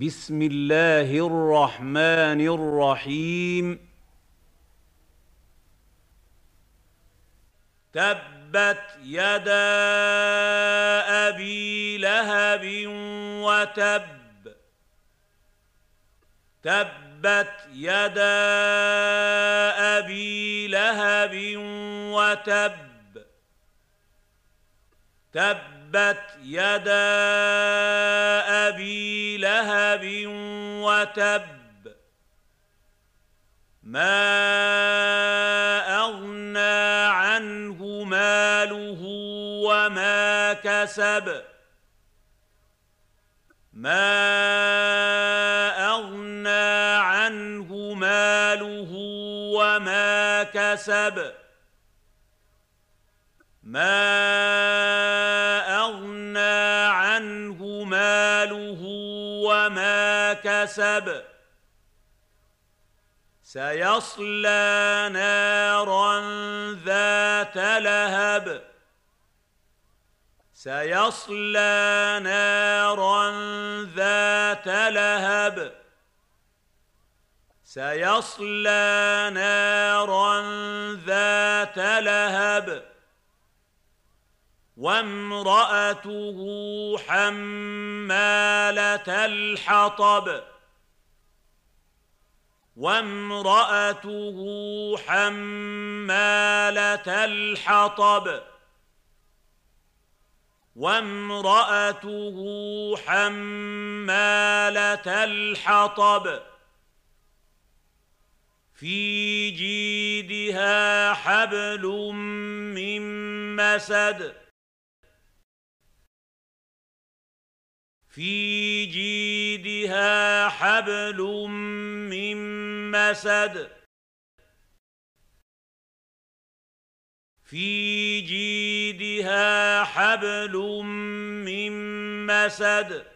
بسم الله الرحمن الرحيم. تبت يدا أبي لهب وتب. تبت يدا أبي لهب وتب. تبت يدا أبي لهب وتب. ما أغنى عنه ماله وما كسب. ما أغنى عنه ماله وما كسب. ما اغنى عنه ماله وما كسب سيصلى نارا ذات لهب سيصلى نارا ذات لهب سيصلى نارا ذات لهب وامرأته حمالة الحطب. وامرأته حمالة الحطب. وامرأته حمالة الحطب. في جيدها حبل من مسد. في جيدها حبل من مسد. في جيدها حبل من مسد.